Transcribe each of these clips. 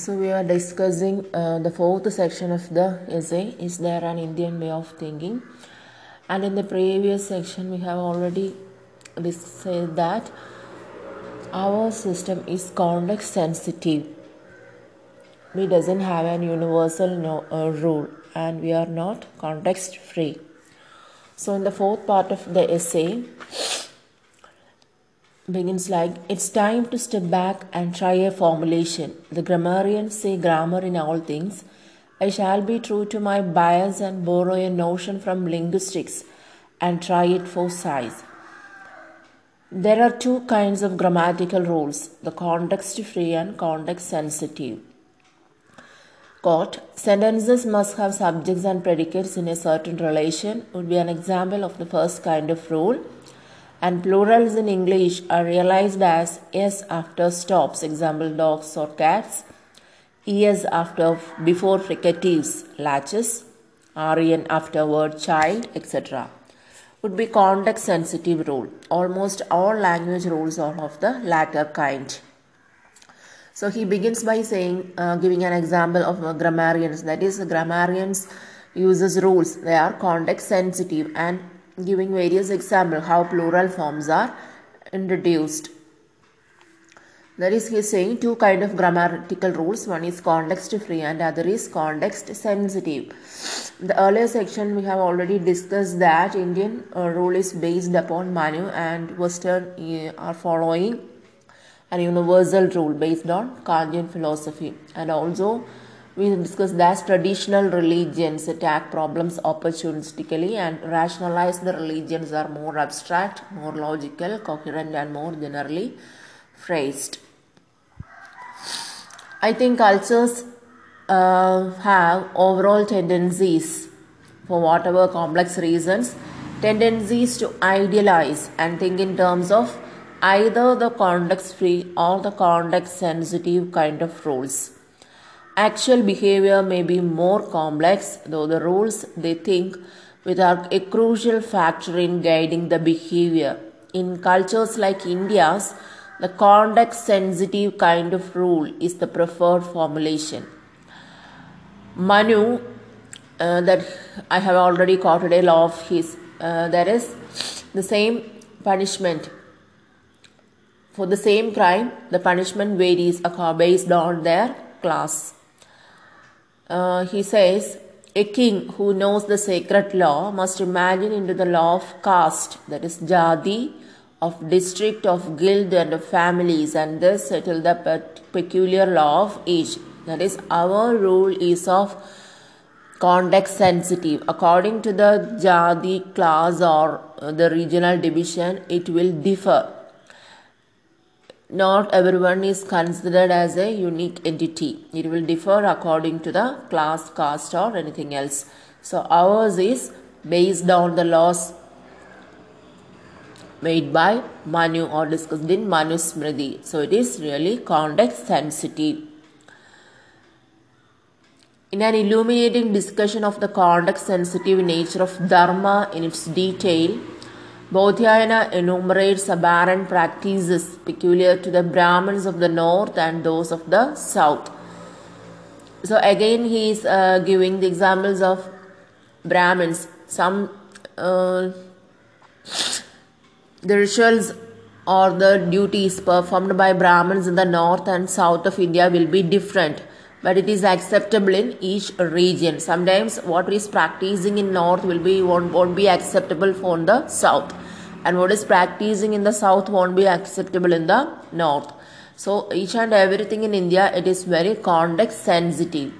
So we are discussing uh, the fourth section of the essay. Is there an Indian way of thinking? And in the previous section, we have already said that our system is context sensitive. We doesn't have an universal no, uh, rule, and we are not context free. So in the fourth part of the essay, begins like it's time to step back and try a formulation. The grammarians say grammar in all things. I shall be true to my bias and borrow a notion from linguistics and try it for size. There are two kinds of grammatical rules the context free and context sensitive. Quote, sentences must have subjects and predicates in a certain relation would be an example of the first kind of rule and plurals in English are realized as s after stops, example dogs or cats, es after before fricatives, latches, ren after word child, etc. Would be context sensitive rule. Almost all language rules are of the latter kind. So he begins by saying, uh, giving an example of uh, grammarians. That is, grammarians uses rules. They are context sensitive and giving various examples how plural forms are introduced. That is, he is saying two kind of grammatical rules. One is context free and other is context sensitive. The earlier section, we have already discussed that Indian uh, rule is based upon Manu and Western uh, are following an universal rule based on Kantian philosophy. And also, we discussed that traditional religions attack problems opportunistically and rationalized religions are more abstract, more logical, coherent, and more generally phrased. I think cultures uh, have overall tendencies, for whatever complex reasons, tendencies to idealize and think in terms of either the context free or the context sensitive kind of rules. Actual behavior may be more complex, though the rules they think with are a crucial factor in guiding the behavior. In cultures like India's, the context sensitive kind of rule is the preferred formulation. Manu, uh, that I have already quoted a law of his, uh, that is the same punishment. For the same crime, the punishment varies based on their class. Uh, he says, a king who knows the sacred law must imagine into the law of caste, that is jadi, of district, of guild, and of families, and thus settle the peculiar law of each. That is, our rule is of context sensitive. According to the jadi class or the regional division, it will differ. Not everyone is considered as a unique entity. It will differ according to the class, caste, or anything else. So, ours is based on the laws made by Manu or discussed in Manu Smriti. So, it is really context sensitive. In an illuminating discussion of the context sensitive nature of Dharma in its detail, Baudhayana enumerates aberrant practices peculiar to the Brahmins of the north and those of the south. So, again, he is uh, giving the examples of Brahmins. Some uh, the rituals or the duties performed by Brahmins in the north and south of India will be different but it is acceptable in each region. Sometimes what is practicing in north will be won't, won't be acceptable for the south, and what is practicing in the south won't be acceptable in the north. So each and everything in India it is very context sensitive.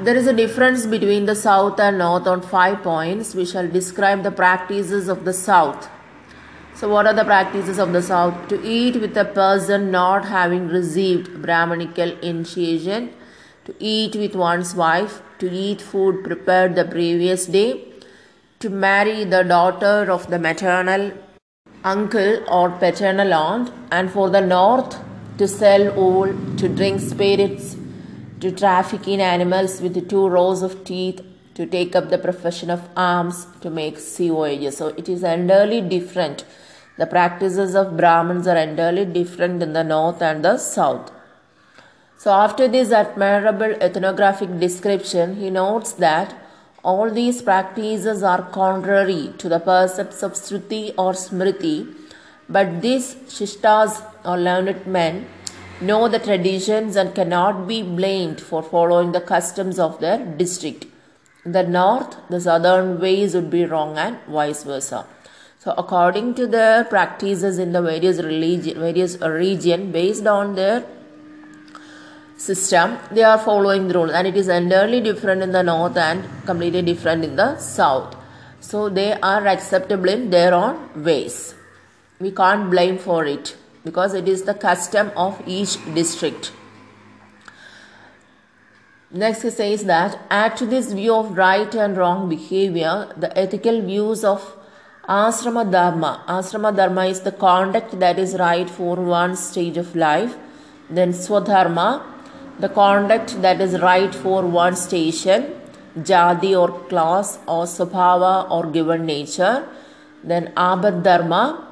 There is a difference between the south and north on five points. We shall describe the practices of the south. So, what are the practices of the South? To eat with a person not having received Brahmanical initiation, to eat with one's wife, to eat food prepared the previous day, to marry the daughter of the maternal uncle or paternal aunt, and for the North, to sell wool, to drink spirits, to traffic in animals with two rows of teeth, to take up the profession of arms, to make sea voyages. So, it is entirely different the practices of Brahmins are entirely different in the north and the south. So, after this admirable ethnographic description, he notes that all these practices are contrary to the precepts of Shruti or Smriti, but these Shishtas or learned men know the traditions and cannot be blamed for following the customs of their district. In the north, the southern ways would be wrong and vice versa. So, according to their practices in the various religion, various region, based on their system, they are following the rules, and it is entirely different in the north and completely different in the south. So, they are acceptable in their own ways. We can't blame for it because it is the custom of each district. Next, he says that add to this view of right and wrong behavior the ethical views of asrama dharma. Asrama dharma is the conduct that is right for one stage of life. Then swadharma, the conduct that is right for one station, jadi or class or sabhava or given nature. Then abad dharma,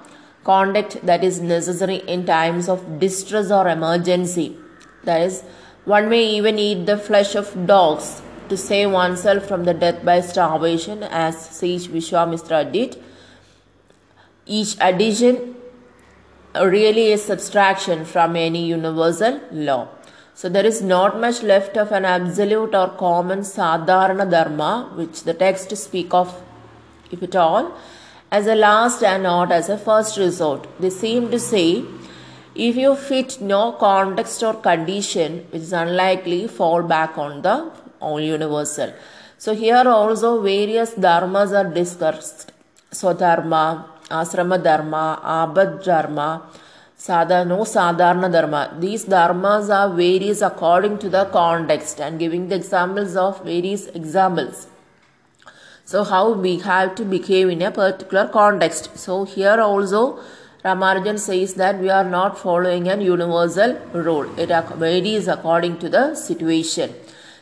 conduct that is necessary in times of distress or emergency. That is, one may even eat the flesh of dogs to save oneself from the death by starvation, as Sage Vishwamitra did. Each addition really is subtraction from any universal law. So there is not much left of an absolute or common sadharana dharma, which the text speak of, if at all, as a last and not as a first resort. They seem to say if you fit no context or condition, it is unlikely fall back on the all universal. So here also various dharmas are discussed. So dharma, asrama dharma, abad dharma, sadharana dharma. These dharmas are various according to the context and giving the examples of various examples. So how we have to behave in a particular context. So here also Ramanujan says that we are not following an universal rule. It varies according to the situation.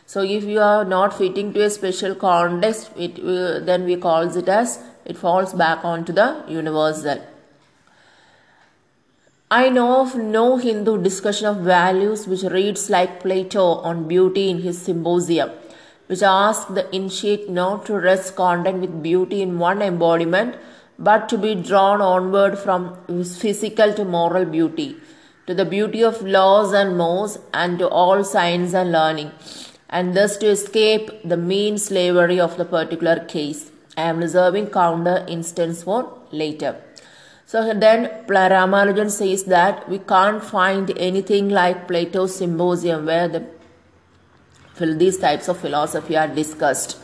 So if you are not fitting to a special context, it, uh, then we calls it as it falls back onto the universal. I know of no Hindu discussion of values which reads like Plato on beauty in his symposium, which asks the initiate not to rest content with beauty in one embodiment but to be drawn onward from physical to moral beauty, to the beauty of laws and mores, and to all science and learning, and thus to escape the mean slavery of the particular case. I am reserving counter instance for later. So then Ramanujan says that we can't find anything like Plato's symposium where the these types of philosophy are discussed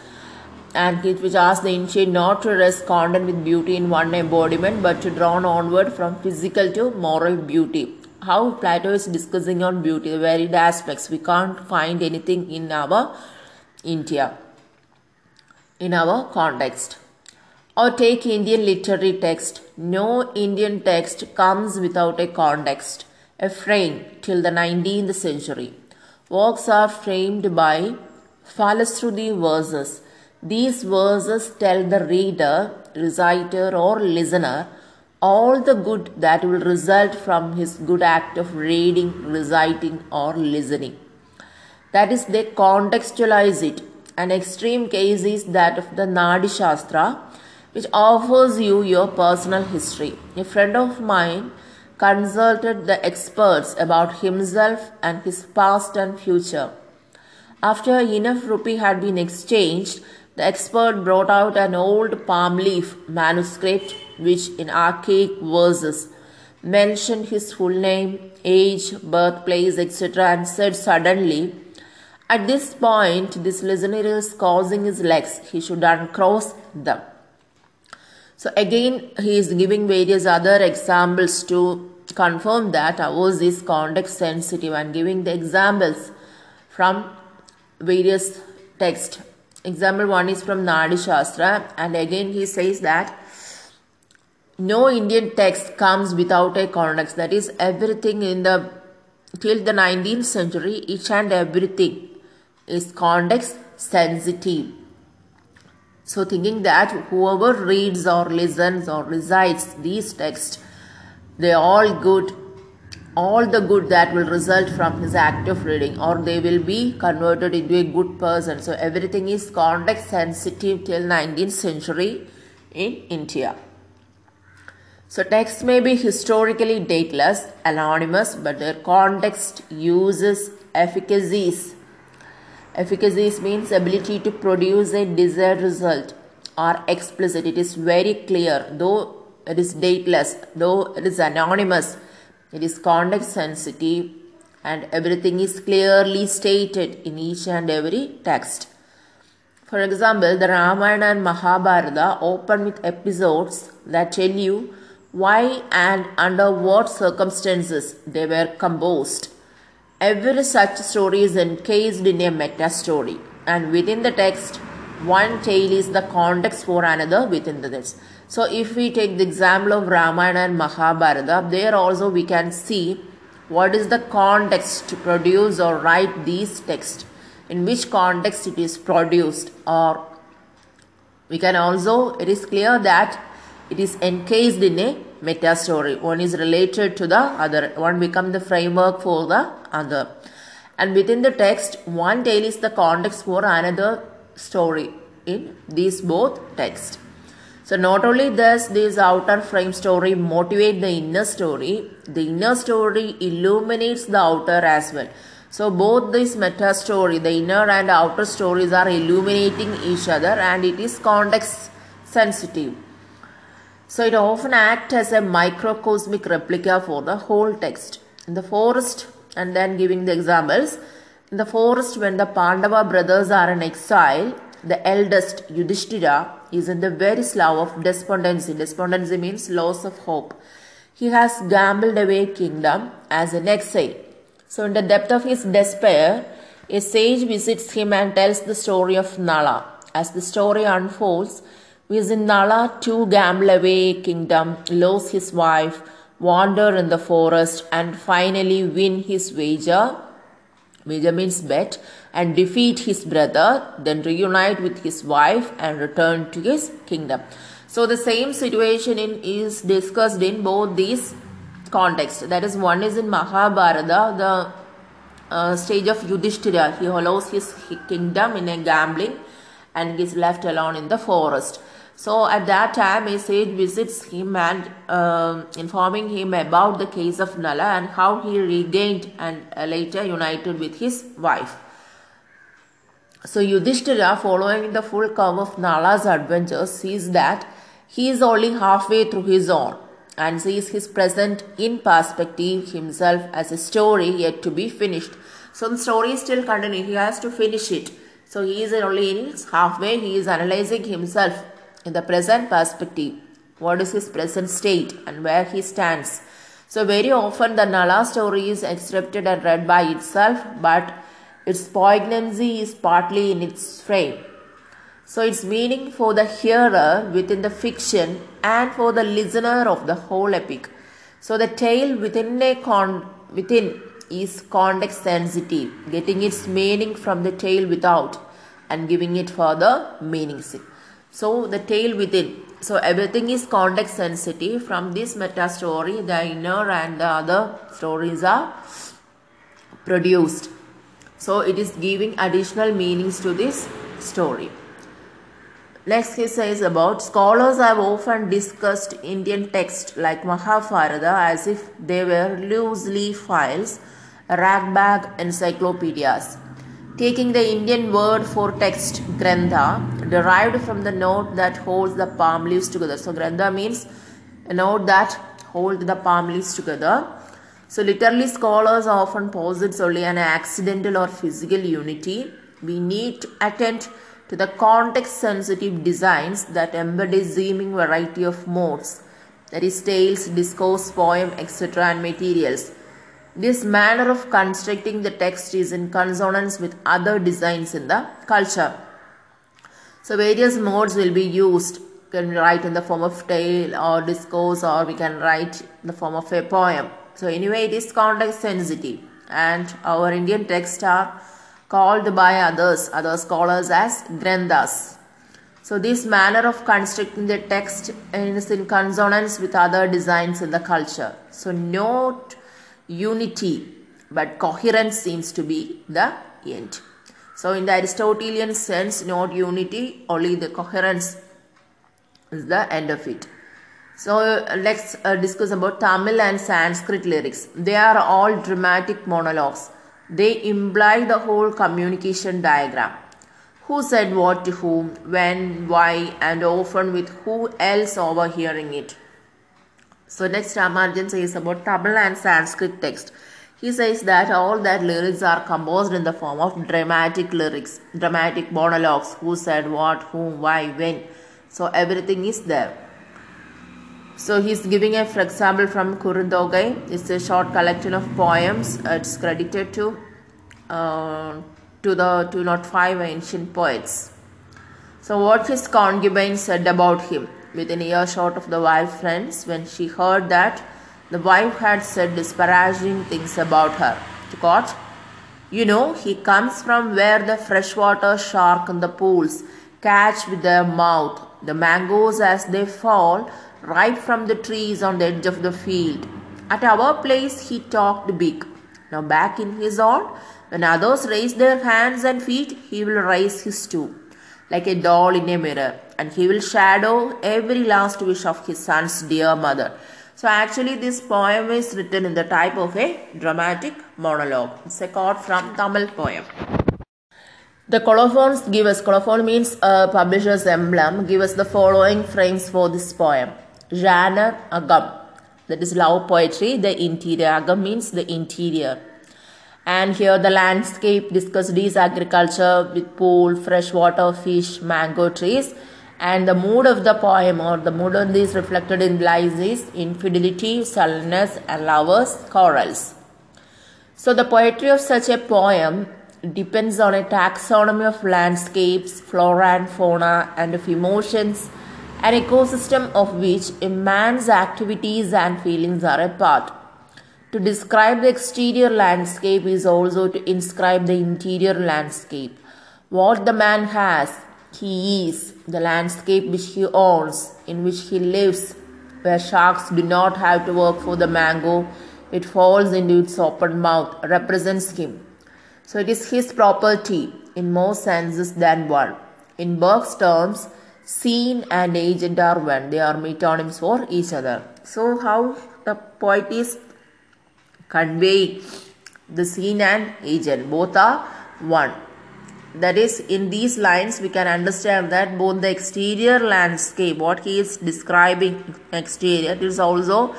and which asks the initiate not to rest content with beauty in one embodiment but to drawn onward from physical to moral beauty. How Plato is discussing on beauty, the varied aspects. We can't find anything in our India, in our context. Or take Indian literary text. No Indian text comes without a context, a frame till the 19th century. Works are framed by Phalashruti verses these verses tell the reader, reciter, or listener all the good that will result from his good act of reading, reciting, or listening. That is, they contextualize it. An extreme case is that of the Nadi Shastra, which offers you your personal history. A friend of mine consulted the experts about himself and his past and future. After enough rupee had been exchanged, the expert brought out an old palm leaf manuscript which, in archaic verses, mentioned his full name, age, birthplace, etc., and said suddenly, At this point, this listener is causing his legs, he should uncross them. So, again, he is giving various other examples to confirm that ours is context sensitive and giving the examples from various texts Example 1 is from Nadi Shastra and again he says that no Indian text comes without a context. That is everything in the till the 19th century each and everything is context sensitive. So thinking that whoever reads or listens or recites these texts, they all good all the good that will result from his act of reading or they will be converted into a good person. So everything is context sensitive till 19th century in india. So texts may be historically dateless anonymous but their context uses efficacies efficacies means ability to produce a desired result are explicit it is very clear though it is dateless though it is anonymous it is context sensitive and everything is clearly stated in each and every text. For example, the Ramayana and Mahabharata open with episodes that tell you why and under what circumstances they were composed. Every such story is encased in a meta story, and within the text, one tale is the context for another within the text. So if we take the example of Ramayana and Mahabharata, there also we can see what is the context to produce or write these texts, in which context it is produced or we can also, it is clear that it is encased in a meta story. One is related to the other, one become the framework for the other. And within the text, one tale is the context for another story in these both texts. So not only does this outer frame story motivate the inner story, the inner story illuminates the outer as well. So both this meta story, the inner and outer stories are illuminating each other and it is context sensitive. So it often acts as a microcosmic replica for the whole text. In the forest, and then giving the examples, in the forest when the Pandava brothers are in exile, the eldest Yudhishthira is in the very slough of despondency. Despondency means loss of hope. He has gambled away kingdom as an exile. So in the depth of his despair, a sage visits him and tells the story of Nala. As the story unfolds, we see Nala to gamble away kingdom, lose his wife, wander in the forest, and finally win his wager. Wager means bet and defeat his brother, then reunite with his wife and return to his kingdom. So the same situation in, is discussed in both these contexts. That is, one is in Mahabharata, the uh, stage of Yudhishthira. He hollows his kingdom in a gambling and is left alone in the forest. So at that time, a sage visits him and uh, informing him about the case of Nala and how he regained and uh, later united with his wife. So Yudhishthira, following the full curve of Nala's adventures, sees that he is only halfway through his own and sees his present in perspective himself as a story yet to be finished. So the story is still continuing. He has to finish it. So he is only in halfway. He is analyzing himself in the present perspective. What is his present state and where he stands. So very often the Nala story is accepted and read by itself, but its poignancy is partly in its frame. So its meaning for the hearer within the fiction and for the listener of the whole epic. So the tale within a con within is context sensitive, getting its meaning from the tale without and giving it further meaning. So the tail within. So everything is context sensitive. From this meta story, the inner and the other stories are produced. So it is giving additional meanings to this story. Next he says about scholars have often discussed Indian texts like Mahabharata as if they were loose leaf files, ragbag encyclopedias. Taking the Indian word for text, grantha, derived from the note that holds the palm leaves together. So grantha means a note that holds the palm leaves together. So literally scholars often posit only an accidental or physical unity. We need to attend to the context sensitive designs that embody seeming variety of modes, that is tales, discourse, poem, etc. and materials. This manner of constructing the text is in consonance with other designs in the culture. So various modes will be used. Can write in the form of tale or discourse or we can write in the form of a poem. So anyway, it is context sensitive and our Indian texts are called by others, other scholars as granthas. So this manner of constructing the text is in consonance with other designs in the culture. So note unity, but coherence seems to be the end. So, in the Aristotelian sense, not unity, only the coherence is the end of it. So, let's uh, discuss about Tamil and Sanskrit lyrics. They are all dramatic monologues. They imply the whole communication diagram. Who said what to whom, when, why, and often with who else overhearing it. So next Ramanujan says about Tamil and Sanskrit text. He says that all that lyrics are composed in the form of dramatic lyrics, dramatic monologues, who said what, whom, why, when. So everything is there. So he's giving a for example from Kurundogai. It's a short collection of poems. It's credited to uh, to the 205 ancient poets. So what his concubine said about him within earshot of the wife friends when she heard that the wife had said disparaging things about her. To quote, you know, he comes from where the freshwater shark in the pools catch with their mouth the mangoes as they fall right from the trees on the edge of the field. At our place, he talked big. Now, back in his own, when others raise their hands and feet, he will raise his too, like a doll in a mirror, and he will shadow every last wish of his son's dear mother. So, actually, this poem is written in the type of a dramatic monologue. It's a quote from Tamil poem. The colophons give us, colophon means a publisher's emblem, give us the following frames for this poem. Genre, agam, that is love poetry. The interior, agam means the interior. And here the landscape discussed is agriculture with pool, fresh water, fish, mango trees. And the mood of the poem or the mood of this reflected in lies is infidelity, sullenness, and lovers' quarrels. So the poetry of such a poem depends on a taxonomy of landscapes, flora and fauna, and of emotions, an ecosystem of which a man's activities and feelings are a part. To describe the exterior landscape is also to inscribe the interior landscape. What the man has, he is, the landscape which he owns, in which he lives, where sharks do not have to work for the mango, it falls into its open mouth, represents him. So it is his property in more senses than one. In Burke's terms, scene and agent are one. They are metonyms for each other. So how the poet is conveying the scene and agent. Both are one. That is, in these lines, we can understand that both the exterior landscape, what he is describing exterior, is also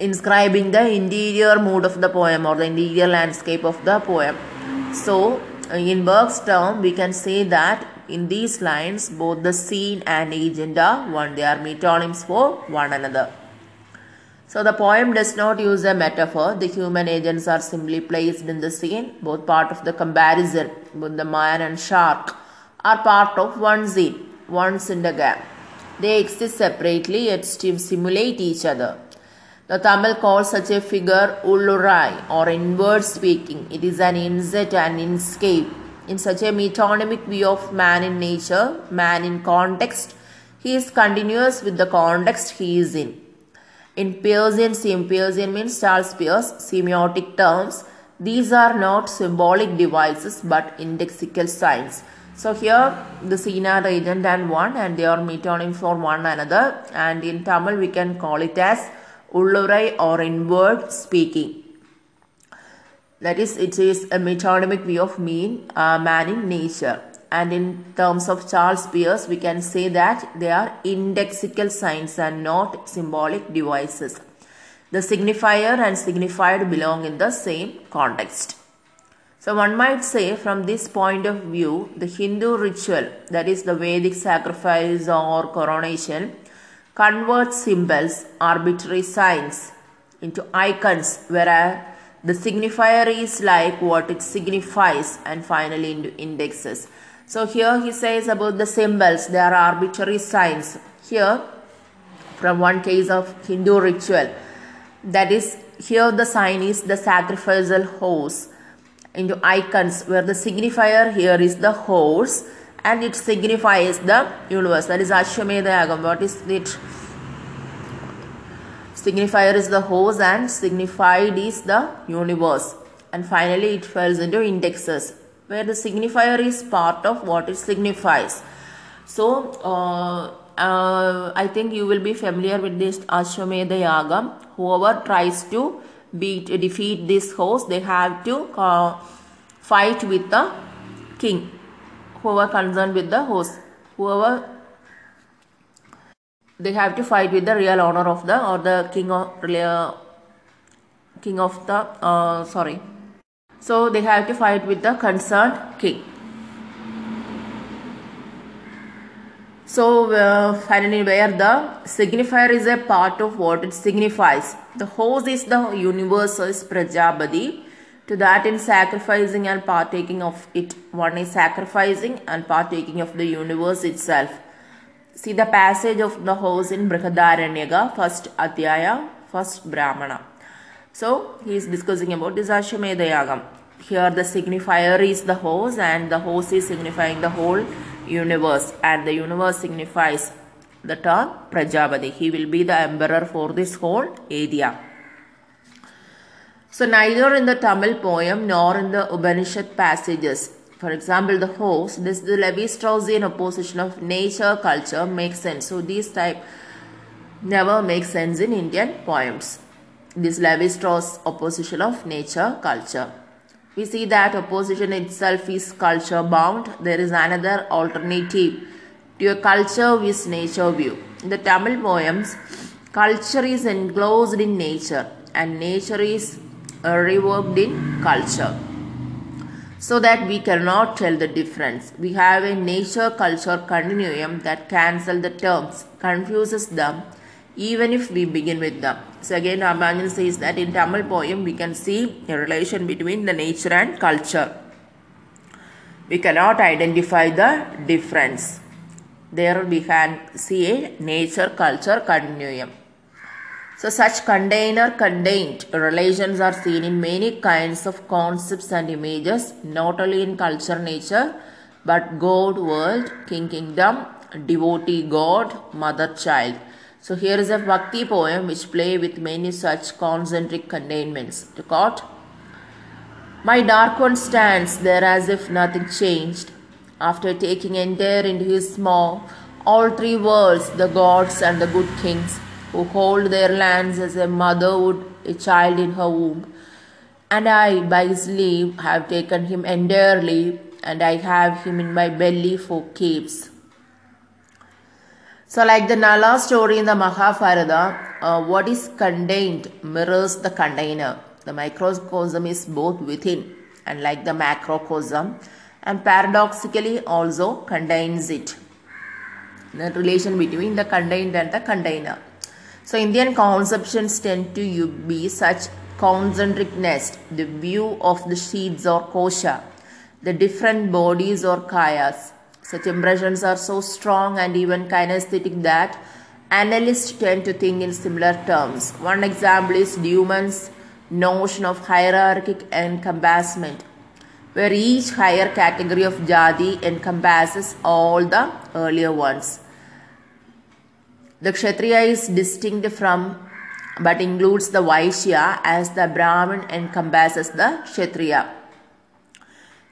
inscribing the interior mood of the poem or the interior landscape of the poem. So, in Burke's term, we can say that in these lines, both the scene and agent are one. They are metonyms for one another. So, the poem does not use a metaphor. The human agents are simply placed in the scene. Both part of the comparison, both the man and shark, are part of one scene, one syntagm. They exist separately yet simulate each other. The Tamil calls such a figure Ullurai or inward speaking. It is an inset and inscape. In such a metonymic view of man in nature, man in context, he is continuous with the context he is in. In same Peircean means Charles Peirce, semiotic terms, these are not symbolic devices but indexical signs. So here the are agent and one and they are metonym for one another and in Tamil we can call it as Ullurai or inward speaking. That is, it is a metonymic view of mean uh, man in nature. And in terms of Charles Peirce, we can say that they are indexical signs and not symbolic devices. The signifier and signified belong in the same context. So one might say from this point of view, the Hindu ritual, that is the Vedic sacrifice or coronation, converts symbols, arbitrary signs, into icons, whereas the signifier is like what it signifies, and finally into indexes. So here he says about the symbols, they are arbitrary signs. Here, from one case of Hindu ritual, that is, here the sign is the sacrificial horse into icons, where the signifier here is the horse and it signifies the universe. That is Ashwamedha Yagam. What is it? Signifier is the horse and signified is the universe. And finally it falls into indexes where the signifier is part of what it signifies. So uh, uh, I think you will be familiar with this Ashwamedha Yaga. Whoever tries to beat defeat this horse, they have to uh, fight with the king. Whoever concerned with the horse, whoever they have to fight with the real owner of the or the king of king of the uh, sorry. So they have to fight with the concerned king. So uh, finally where the signifier is a part of what it signifies. The horse is the universe is Prajapati. To that in sacrificing and partaking of it. One is sacrificing and partaking of the universe itself. See the passage of the horse in Brihadaranyaka, first Adhyaya, first Brahmana. So he is discussing about this Ashwamedha Yagam. Here the signifier is the horse and the horse is signifying the whole universe and the universe signifies the term Prajapati. He will be the emperor for this whole area. So neither in the Tamil poem nor in the Upanishad passages, for example the horse, this the Levi-Straussian opposition of nature culture makes sense. So these type never make sense in Indian poems. This Levi-Strauss opposition of nature culture we see that opposition itself is culture bound. There is another alternative to a culture with nature view. In the Tamil poems, culture is enclosed in nature and nature is uh, reworked in culture. So that we cannot tell the difference. We have a nature culture continuum that cancels the terms, confuses them even if we begin with them. So again Ramanujan says that in Tamil poem we can see a relation between the nature and culture. We cannot identify the difference. There we can see a nature culture continuum. So such container contained relations are seen in many kinds of concepts and images, not only in culture nature, but God, world, king, kingdom, devotee, God, mother, child. So here is a Bhakti poem which play with many such concentric containments. To quote, My dark one stands there as if nothing changed. After taking entire into his small, all three worlds, the gods and the good kings, who hold their lands as a mother would a child in her womb. And I, by his leave, have taken him entirely, and I have him in my belly for keeps. So, like the Nala story in the Mahabharata, uh, what is contained mirrors the container. The microcosm is both within and like the macrocosm, and paradoxically also contains it. The relation between the contained and the container. So, Indian conceptions tend to be such concentric nest, the view of the sheets or kosha, the different bodies or kayas such impressions are so strong and even kinesthetic that analysts tend to think in similar terms. One example is Dumont's notion of hierarchic encompassment, where each higher category of jati encompasses all the earlier ones. The Kshatriya is distinct from but includes the Vaishya as the Brahmin encompasses the Kshatriya.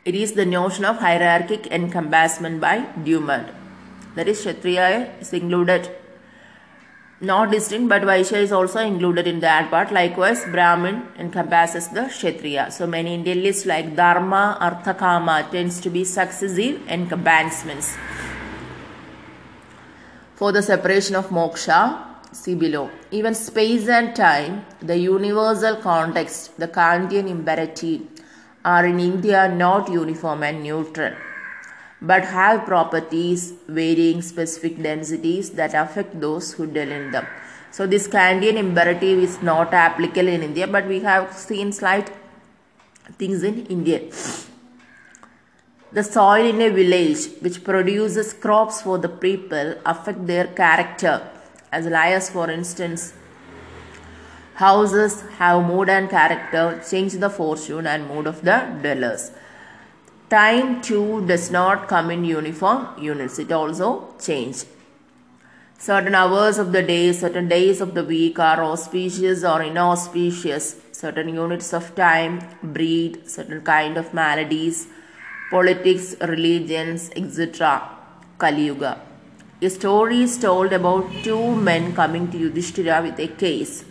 It is the notion of hierarchic encompassment by Dumont. That is, Kshatriya is included, not distinct, but Vaishya is also included in that part. Likewise, Brahmin encompasses the Kshatriya. So, many Indian lists like Dharma, Artha, Kama tends to be successive encompassments. For the separation of moksha, see below. Even space and time, the universal context, the Kantian imperative, are in India not uniform and neutral, but have properties varying specific densities that affect those who dwell in them. So this Kantian imperative is not applicable in India, but we have seen slight things in India. The soil in a village which produces crops for the people affect their character. As liars, for instance, Houses have mood and character, change the fortune and mood of the dwellers. Time too does not come in uniform units, it also change. Certain hours of the day, certain days of the week are auspicious or inauspicious. Certain units of time breed certain kind of maladies, politics, religions, etc. Kali Yuga. A story is told about two men coming to Yudhishthira with a case.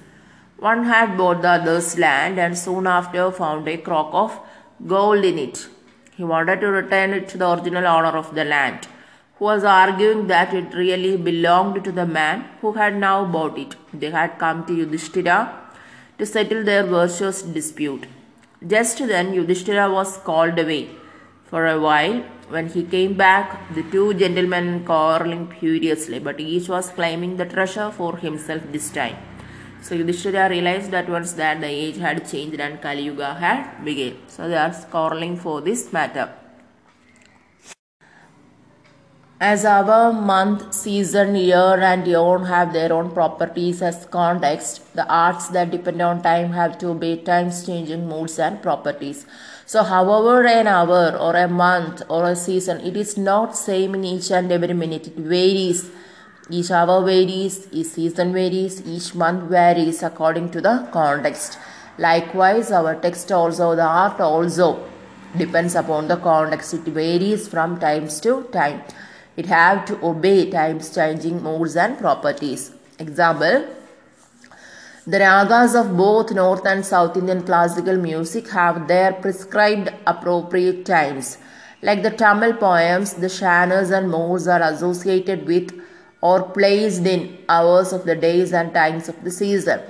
One had bought the other's land and soon after found a crock of gold in it. He wanted to return it to the original owner of the land, who was arguing that it really belonged to the man who had now bought it. They had come to Yudhishthira to settle their virtuous dispute. Just then Yudhishthira was called away. For a while, when he came back, the two gentlemen quarreling furiously, but each was claiming the treasure for himself this time. So Yudhishthira realized at once that the age had changed and Kali Yuga had begun. So they are quarreling for this matter. As our month, season, year, and year have their own properties as context, the arts that depend on time have to obey time's changing moods and properties. So, however, an hour or a month or a season, it is not same in each and every minute. It varies each hour varies, each season varies, each month varies according to the context. Likewise, our text also, the art also depends upon the context. It varies from times to time. It have to obey times changing modes and properties. Example, the ragas of both North and South Indian classical music have their prescribed appropriate times. Like the Tamil poems, the shanas and modes are associated with or placed in hours of the days and times of the season.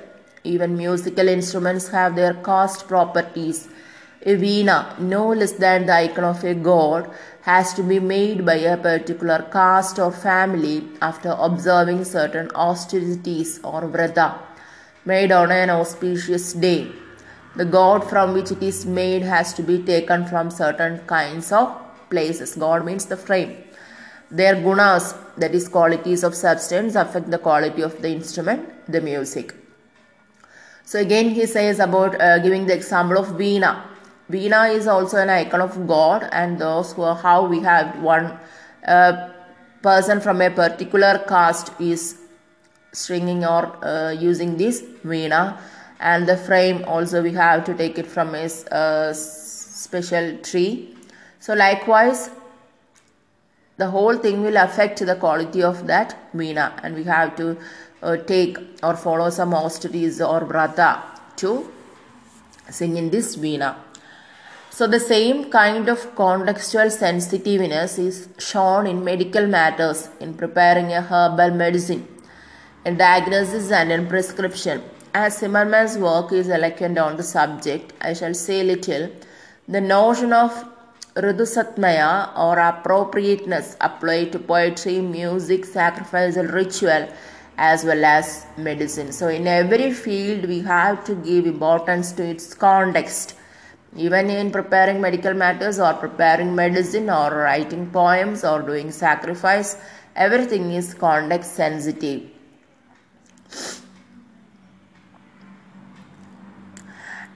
Even musical instruments have their caste properties. A veena, no less than the icon of a god, has to be made by a particular caste or family after observing certain austerities or vrata made on an auspicious day. The god from which it is made has to be taken from certain kinds of places. God means the frame. Their gunas, that is qualities of substance, affect the quality of the instrument, the music. So again he says about uh, giving the example of Veena. Veena is also an icon of God and those who are how we have one uh, person from a particular caste is stringing or uh, using this Veena and the frame also we have to take it from a uh, special tree. So likewise the whole thing will affect the quality of that veena and we have to uh, take or follow some austerities or vrata to sing in this veena. So the same kind of contextual sensitiveness is shown in medical matters in preparing a herbal medicine, in diagnosis and in prescription. As Zimmermann's work is eloquent on the subject, I shall say little. The notion of Ridusatmaya or appropriateness apply to poetry, music, sacrificial ritual as well as medicine. So in every field we have to give importance to its context. Even in preparing medical matters or preparing medicine or writing poems or doing sacrifice, everything is context sensitive.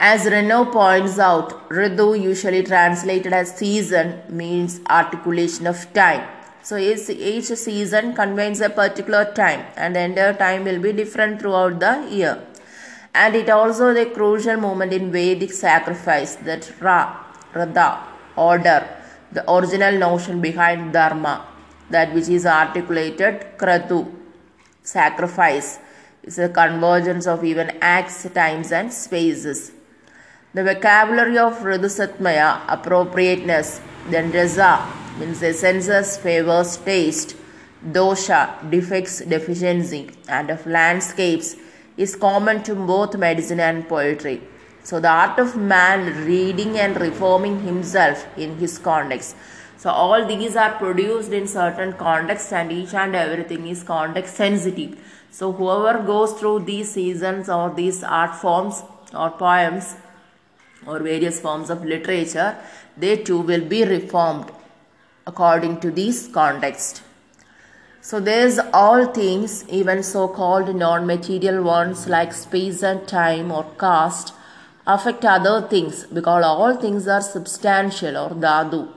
As Renou points out, Ritu, usually translated as season, means articulation of time. So each season contains a particular time and the entire time will be different throughout the year. And it also the crucial moment in Vedic sacrifice that Ra, Radha, order, the original notion behind Dharma, that which is articulated Kratu, sacrifice, is a convergence of even acts, times and spaces. The vocabulary of Ridusatmaya, appropriateness, then Rasa, means the senses favors, taste, dosha, defects, deficiency, and of landscapes is common to both medicine and poetry. So, the art of man reading and reforming himself in his context. So, all these are produced in certain contexts, and each and everything is context sensitive. So, whoever goes through these seasons or these art forms or poems or various forms of literature, they too will be reformed according to this context. So there's all things, even so-called non-material ones like space and time or caste, affect other things because all things are substantial or dhatu.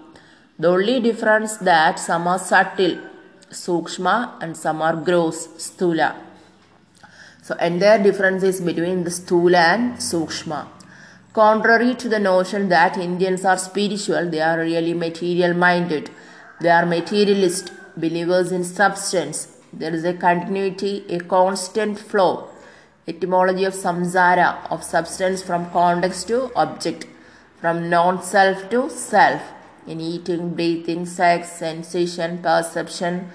The only difference that some are subtle, Sukshma, and some are gross, Sthula. So, entire difference is between the Sthula and Sukshma. Contrary to the notion that Indians are spiritual, they are really material minded. They are materialist, believers in substance. There is a continuity, a constant flow. Etymology of samsara, of substance from context to object, from non self to self, in eating, breathing, sex, sensation, perception,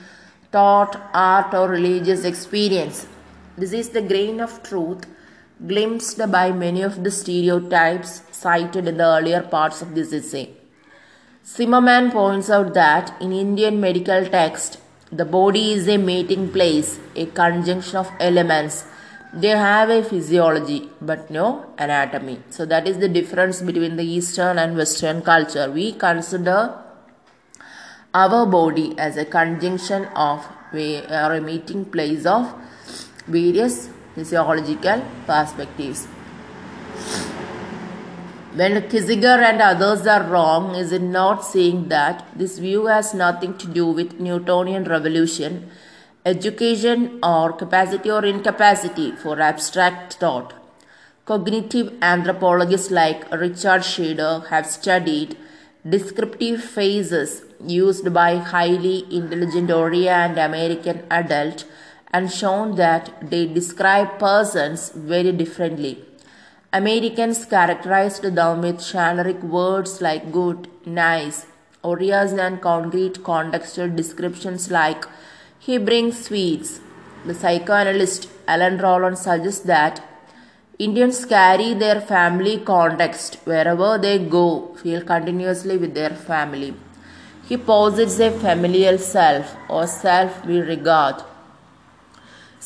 thought, art, or religious experience. This is the grain of truth glimpsed by many of the stereotypes cited in the earlier parts of this essay. Zimmermann points out that in Indian medical text, the body is a mating place, a conjunction of elements. They have a physiology but no anatomy. So that is the difference between the Eastern and Western culture. We consider our body as a conjunction of or a meeting place of various physiological perspectives. When Kissinger and others are wrong, is it not saying that this view has nothing to do with Newtonian revolution, education, or capacity or incapacity for abstract thought? Cognitive anthropologists like Richard Shweder have studied descriptive phrases used by highly intelligent Orient American adults and shown that they describe persons very differently. Americans characterized them with generic words like good, nice, Oriyas and concrete contextual descriptions like he brings sweets. The psychoanalyst Alan Roland suggests that Indians carry their family context wherever they go, feel continuously with their family. He posits a familial self or self we regard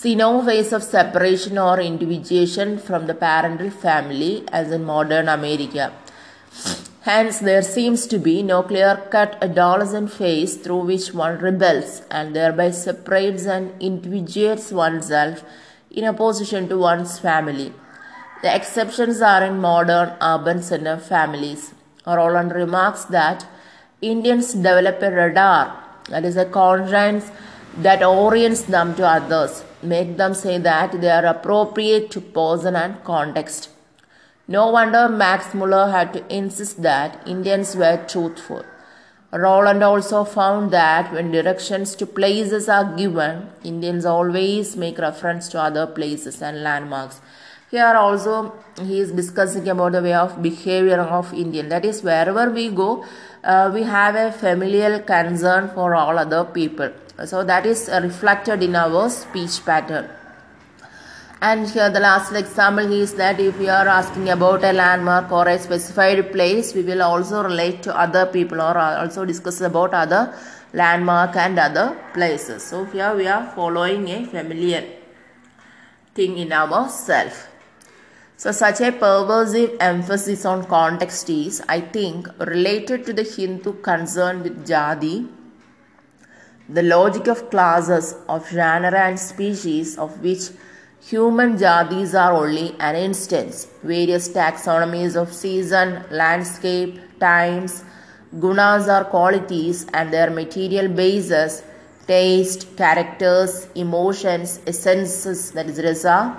see no ways of separation or individuation from the parental family as in modern America. Hence, there seems to be no clear cut adolescent phase through which one rebels and thereby separates and individuates oneself in opposition to one's family. The exceptions are in modern urban center families. Roland remarks that Indians develop a radar, that is, a conscience that orients them to others make them say that they are appropriate to person and context. No wonder Max Muller had to insist that Indians were truthful. Roland also found that when directions to places are given, Indians always make reference to other places and landmarks. Here also he is discussing about the way of behavior of Indian. That is wherever we go, uh, we have a familial concern for all other people. So that is uh, reflected in our speech pattern. And here the last example is that if we are asking about a landmark or a specified place, we will also relate to other people or uh, also discuss about other landmark and other places. So here we are following a familiar thing in our self. So such a pervasive emphasis on context is, I think, related to the Hindu concern with Jati the logic of classes, of genera and species, of which human jatis are only an instance. Various taxonomies of season, landscape, times, gunas are qualities and their material bases, taste, characters, emotions, essences, that is rasa,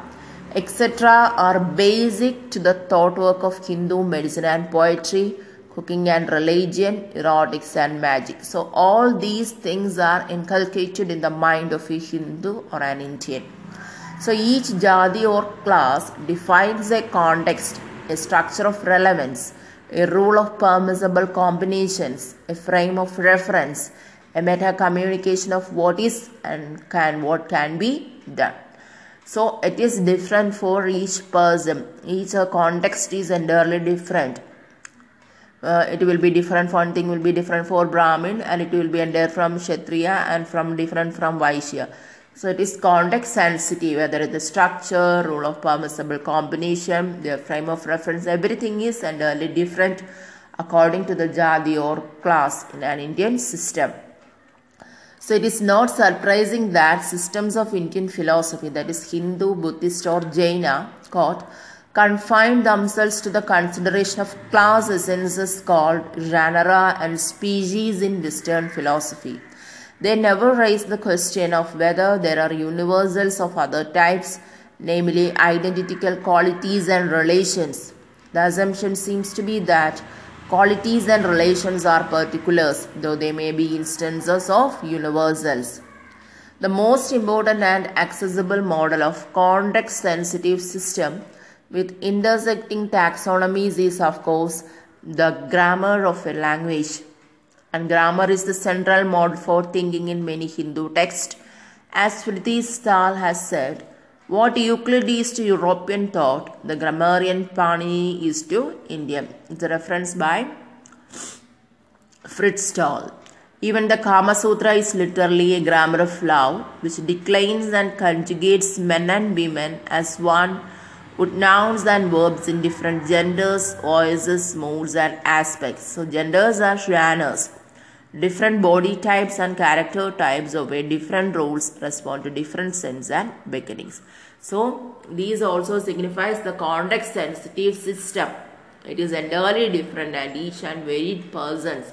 etc., are basic to the thought work of Hindu medicine and poetry cooking and religion, erotics and magic. So, all these things are inculcated in the mind of a Hindu or an Indian. So, each jati or class defines a context, a structure of relevance, a rule of permissible combinations, a frame of reference, a meta communication of what is and can what can be done. So, it is different for each person, each context is entirely different uh, it will be different one thing will be different for brahmin and it will be under from kshatriya and from different from vaishya. So it is context sensitive whether the structure rule of permissible combination the frame of reference everything is entirely different according to the jati or class in an indian system. So it is not surprising that systems of indian philosophy that is hindu buddhist or jaina quote confined themselves to the consideration of class essences called genera and species in Western philosophy. They never raise the question of whether there are universals of other types, namely identical qualities and relations. The assumption seems to be that qualities and relations are particulars, though they may be instances of universals. The most important and accessible model of context sensitive system with intersecting taxonomies is, of course, the grammar of a language. And grammar is the central mode for thinking in many Hindu texts. As Frits Staal has said, what Euclid is to European thought, the grammarian Panini is to Indian. It's a reference by Frits Staal. Even the Kama Sutra is literally a grammar of love, which declines and conjugates men and women as one would nouns and verbs in different genders, voices, moods, and aspects. So, genders are genres. Different body types and character types obey different roles, respond to different sense and beginnings. So, these also signifies the context sensitive system. It is entirely different and each and varied persons.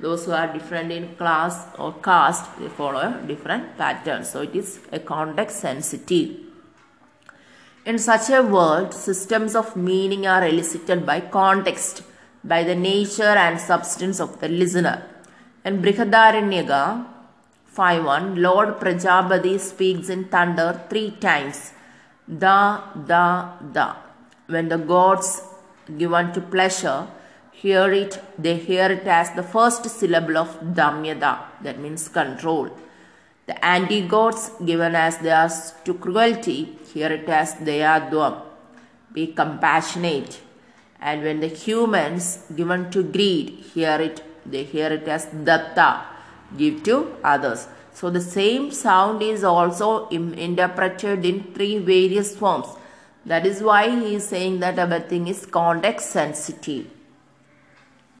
Those who are different in class or caste, they follow different patterns. So, it is a context sensitive. In such a world, systems of meaning are elicited by context, by the nature and substance of the listener. In Brihadaranyaka 5.1, Lord Prajapati speaks in thunder three times. Da, da, da. When the gods given to pleasure hear it, they hear it as the first syllable of Damyata, that means control. The anti-gods given as theirs to cruelty hear it as Dayadhvam, be compassionate. And when the humans given to greed hear it, they hear it as Datta, give to others. So the same sound is also interpreted in three various forms. That is why he is saying that everything is context sensitive.